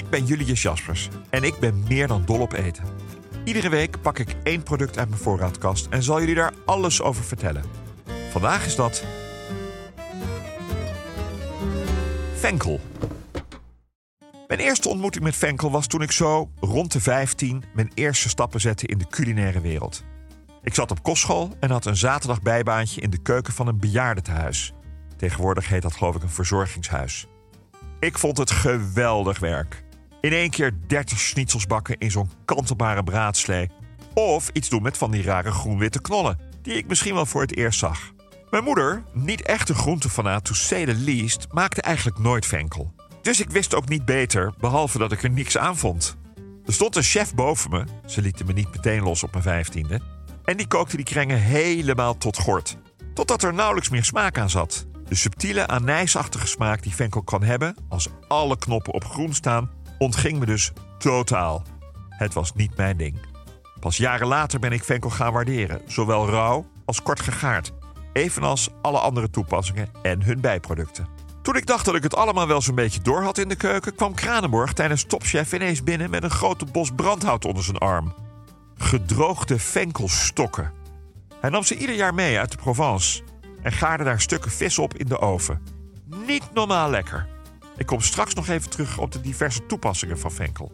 Ik ben Julius Jaspers en ik ben meer dan dol op eten. Iedere week pak ik één product uit mijn voorraadkast en zal jullie daar alles over vertellen. Vandaag is dat. Venkel. Mijn eerste ontmoeting met Venkel was toen ik zo rond de 15 mijn eerste stappen zette in de culinaire wereld. Ik zat op kostschool en had een zaterdag bijbaantje in de keuken van een bejaardentehuis. Tegenwoordig heet dat geloof ik een verzorgingshuis. Ik vond het geweldig werk. In één keer 30 schnitzels bakken in zo'n kantelbare braadslee. Of iets doen met van die rare groen-witte knollen, die ik misschien wel voor het eerst zag. Mijn moeder, niet echt een groentefanaat to say the maakte eigenlijk nooit venkel. Dus ik wist ook niet beter, behalve dat ik er niks aan vond. Er stond een chef boven me, ze lieten me niet meteen los op mijn vijftiende, en die kookte die krengen helemaal tot gort. Totdat er nauwelijks meer smaak aan zat. De subtiele, anijsachtige smaak die venkel kan hebben als alle knoppen op groen staan, ontging me dus totaal. Het was niet mijn ding. Pas jaren later ben ik venkel gaan waarderen, zowel rauw als kort gegaard, evenals alle andere toepassingen en hun bijproducten. Toen ik dacht dat ik het allemaal wel zo'n beetje door had in de keuken, kwam Kranenborg tijdens Topchef ineens binnen met een grote bos brandhout onder zijn arm. Gedroogde venkelstokken. Hij nam ze ieder jaar mee uit de Provence en gaarde daar stukken vis op in de oven. Niet normaal lekker. Ik kom straks nog even terug op de diverse toepassingen van venkel.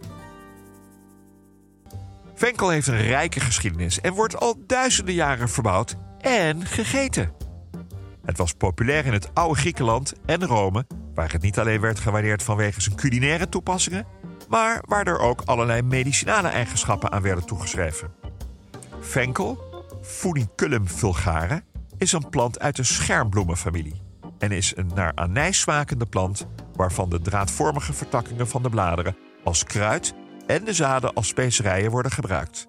Venkel heeft een rijke geschiedenis en wordt al duizenden jaren verbouwd en gegeten. Het was populair in het oude Griekenland en Rome, waar het niet alleen werd gewaardeerd vanwege zijn culinaire toepassingen, maar waar er ook allerlei medicinale eigenschappen aan werden toegeschreven. Venkel, Funiculum vulgare, is een plant uit de schermbloemenfamilie en is een naar anijs smakende plant waarvan de draadvormige vertakkingen van de bladeren als kruid en de zaden als specerijen worden gebruikt.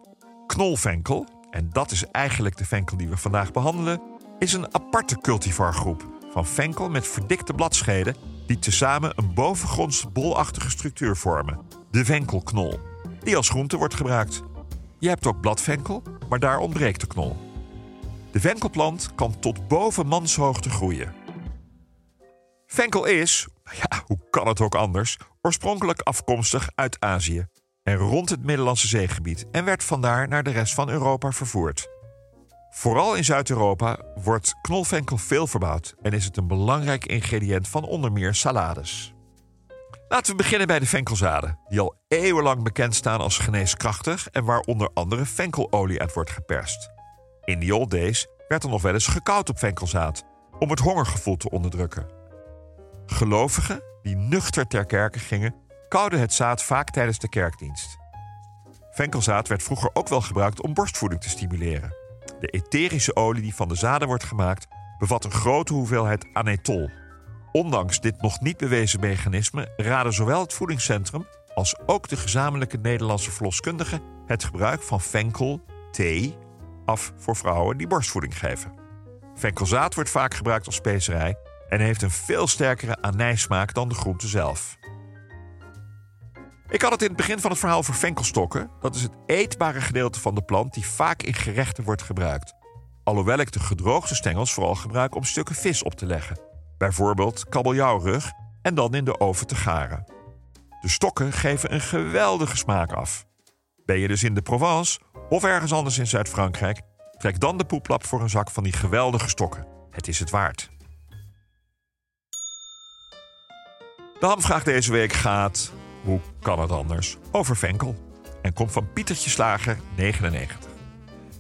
Knolvenkel, en dat is eigenlijk de venkel die we vandaag behandelen, is een aparte cultivargroep van venkel met verdikte bladscheden die tezamen een bovengrondse bolachtige structuur vormen, de venkelknol, die als groente wordt gebruikt. Je hebt ook bladvenkel, maar daar ontbreekt de knol. De venkelplant kan tot boven manshoogte groeien. Venkel is, ja, hoe kan het ook anders, oorspronkelijk afkomstig uit Azië en rond het Middellandse zeegebied en werd vandaar naar de rest van Europa vervoerd. Vooral in Zuid-Europa wordt knolvenkel veel verbouwd en is het een belangrijk ingrediënt van onder meer salades. Laten we beginnen bij de venkelzaden, die al eeuwenlang bekend staan als geneeskrachtig en waar onder andere venkelolie uit wordt geperst. In the old days werd er nog wel eens gekoud op venkelzaad om het hongergevoel te onderdrukken. Gelovigen die nuchter ter kerke gingen, kouden het zaad vaak tijdens de kerkdienst. Venkelzaad werd vroeger ook wel gebruikt om borstvoeding te stimuleren. De etherische olie die van de zaden wordt gemaakt, bevat een grote hoeveelheid anetol. Ondanks dit nog niet bewezen mechanisme raden zowel het voedingscentrum als ook de gezamenlijke Nederlandse verloskundigen het gebruik van venkel, thee, af voor vrouwen die borstvoeding geven. Venkelzaad wordt vaak gebruikt als specerij en heeft een veel sterkere anijssmaak dan de groente zelf. Ik had het in het begin van het verhaal voor venkelstokken. Dat is het eetbare gedeelte van de plant die vaak in gerechten wordt gebruikt. Alhoewel ik de gedroogde stengels vooral gebruik om stukken vis op te leggen. Bijvoorbeeld kabeljauwrug en dan in de oven te garen. De stokken geven een geweldige smaak af. Ben je dus in de Provence of ergens anders in Zuid-Frankrijk, trek dan de poeplap voor een zak van die geweldige stokken. Het is het waard. De hamvraag deze week gaat, hoe kan het anders, over venkel. En komt van Pietertje Slager, 99.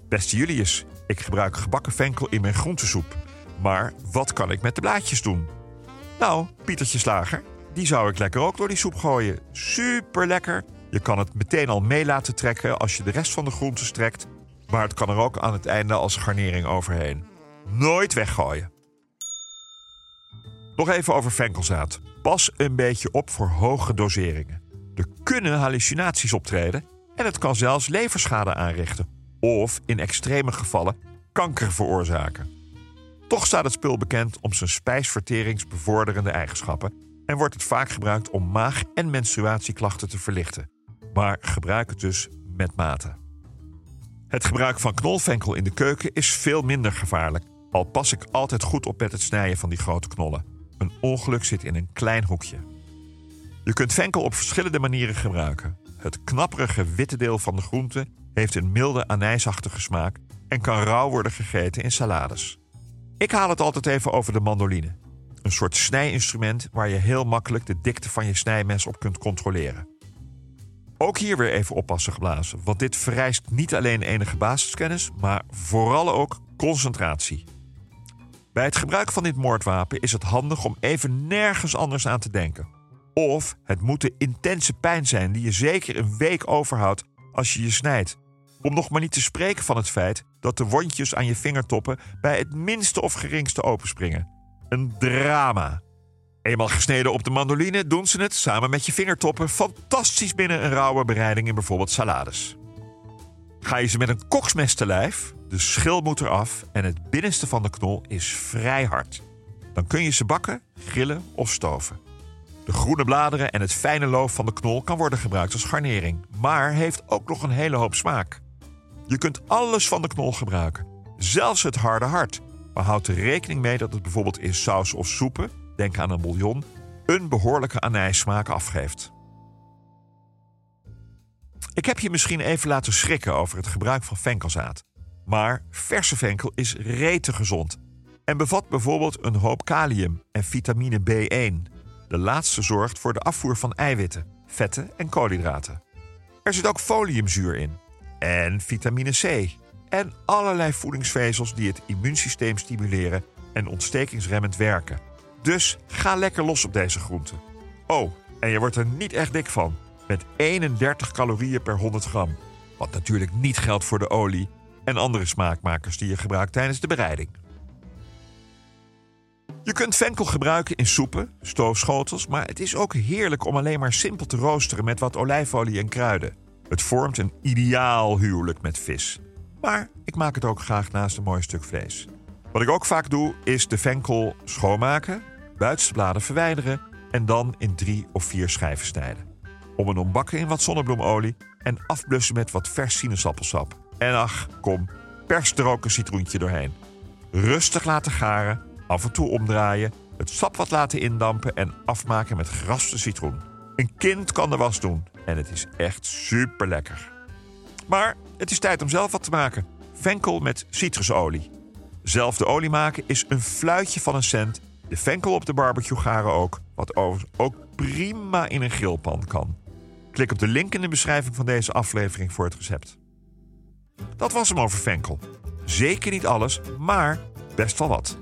Beste Julius, ik gebruik gebakken venkel in mijn groentesoep. Maar wat kan ik met de blaadjes doen? Nou, Pietertje Slager, die zou ik lekker ook door die soep gooien. Super lekker Je kan het meteen al mee laten trekken als je de rest van de groenten strekt, maar het kan er ook aan het einde als garnering overheen. Nooit weggooien. Nog even over venkelzaad. Pas een beetje op voor hoge doseringen. Er kunnen hallucinaties optreden en het kan zelfs leverschade aanrichten. Of in extreme gevallen kanker veroorzaken. Toch staat het spul bekend om zijn spijsverteringsbevorderende eigenschappen en wordt het vaak gebruikt om maag- en menstruatieklachten te verlichten. Maar gebruik het dus met mate. Het gebruik van knolvenkel in de keuken is veel minder gevaarlijk, al pas ik altijd goed op met het snijden van die grote knollen. Een ongeluk zit in een klein hoekje. Je kunt venkel op verschillende manieren gebruiken. Het knapperige witte deel van de groente heeft een milde anijsachtige smaak en kan rauw worden gegeten in salades. Ik haal het altijd even over de mandoline. Een soort snijinstrument waar je heel makkelijk de dikte van je snijmes op kunt controleren. Ook hier weer even oppassen geblazen, want dit vereist niet alleen enige basiskennis, maar vooral ook concentratie. Bij het gebruik van dit moordwapen is het handig om even nergens anders aan te denken. Of het moet de intense pijn zijn die je zeker een week overhoudt als je je snijdt. Om nog maar niet te spreken van het feit dat de wondjes aan je vingertoppen bij het minste of geringste openspringen. Een drama. Eenmaal gesneden op de mandoline doen ze het samen met je vingertoppen fantastisch binnen een rauwe bereiding in bijvoorbeeld salades. Ga je ze met een koksmes te lijf, de schil moet eraf en het binnenste van de knol is vrij hard. Dan kun je ze bakken, grillen of stoven. De groene bladeren en het fijne loof van de knol kan worden gebruikt als garnering, maar heeft ook nog een hele hoop smaak. Je kunt alles van de knol gebruiken, zelfs het harde hart. Maar houd er rekening mee dat het bijvoorbeeld in saus of soepen, denk aan een bouillon, een behoorlijke anijssmaak afgeeft. Ik heb je misschien even laten schrikken over het gebruik van venkelzaad. Maar verse venkel is rete gezond en bevat bijvoorbeeld een hoop kalium en vitamine B1. De laatste zorgt voor de afvoer van eiwitten, vetten en koolhydraten. Er zit ook foliumzuur in en vitamine C en allerlei voedingsvezels die het immuunsysteem stimuleren en ontstekingsremmend werken. Dus ga lekker los op deze groenten. Oh, en je wordt er niet echt dik van, met 31 calorieën per 100 gram. Wat natuurlijk niet geldt voor de olie en andere smaakmakers die je gebruikt tijdens de bereiding. Je kunt venkel gebruiken in soepen, stoofschotels, maar het is ook heerlijk om alleen maar simpel te roosteren met wat olijfolie en kruiden. Het vormt een ideaal huwelijk met vis. Maar ik maak het ook graag naast een mooi stuk vlees. Wat ik ook vaak doe, is de venkel schoonmaken, buitenste bladen verwijderen en dan in drie of vier schijven snijden. Om een ontbakken in wat zonnebloemolie en afblussen met wat vers sinaasappelsap. En ach, kom, pers er ook een citroentje doorheen. Rustig laten garen, af en toe omdraaien, het sap wat laten indampen en afmaken met geraspte citroen. Een kind kan de was doen en het is echt super lekker. Maar het is tijd om zelf wat te maken. Venkel met citrusolie. Zelf de olie maken is een fluitje van een cent. De venkel op de barbecue garen ook, wat overigens ook prima in een grillpan kan. Klik op de link in de beschrijving van deze aflevering voor het recept. Dat was hem over venkel. Zeker niet alles, maar best wel wat.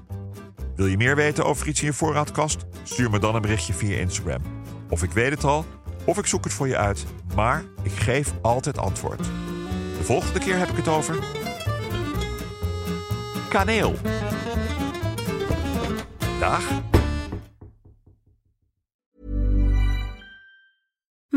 Wil je meer weten over iets in je voorraadkast? Stuur me dan een berichtje via Instagram. Of ik weet het al, of ik zoek het voor je uit, maar ik geef altijd antwoord. De volgende keer heb ik het over. Kaneel. Dag.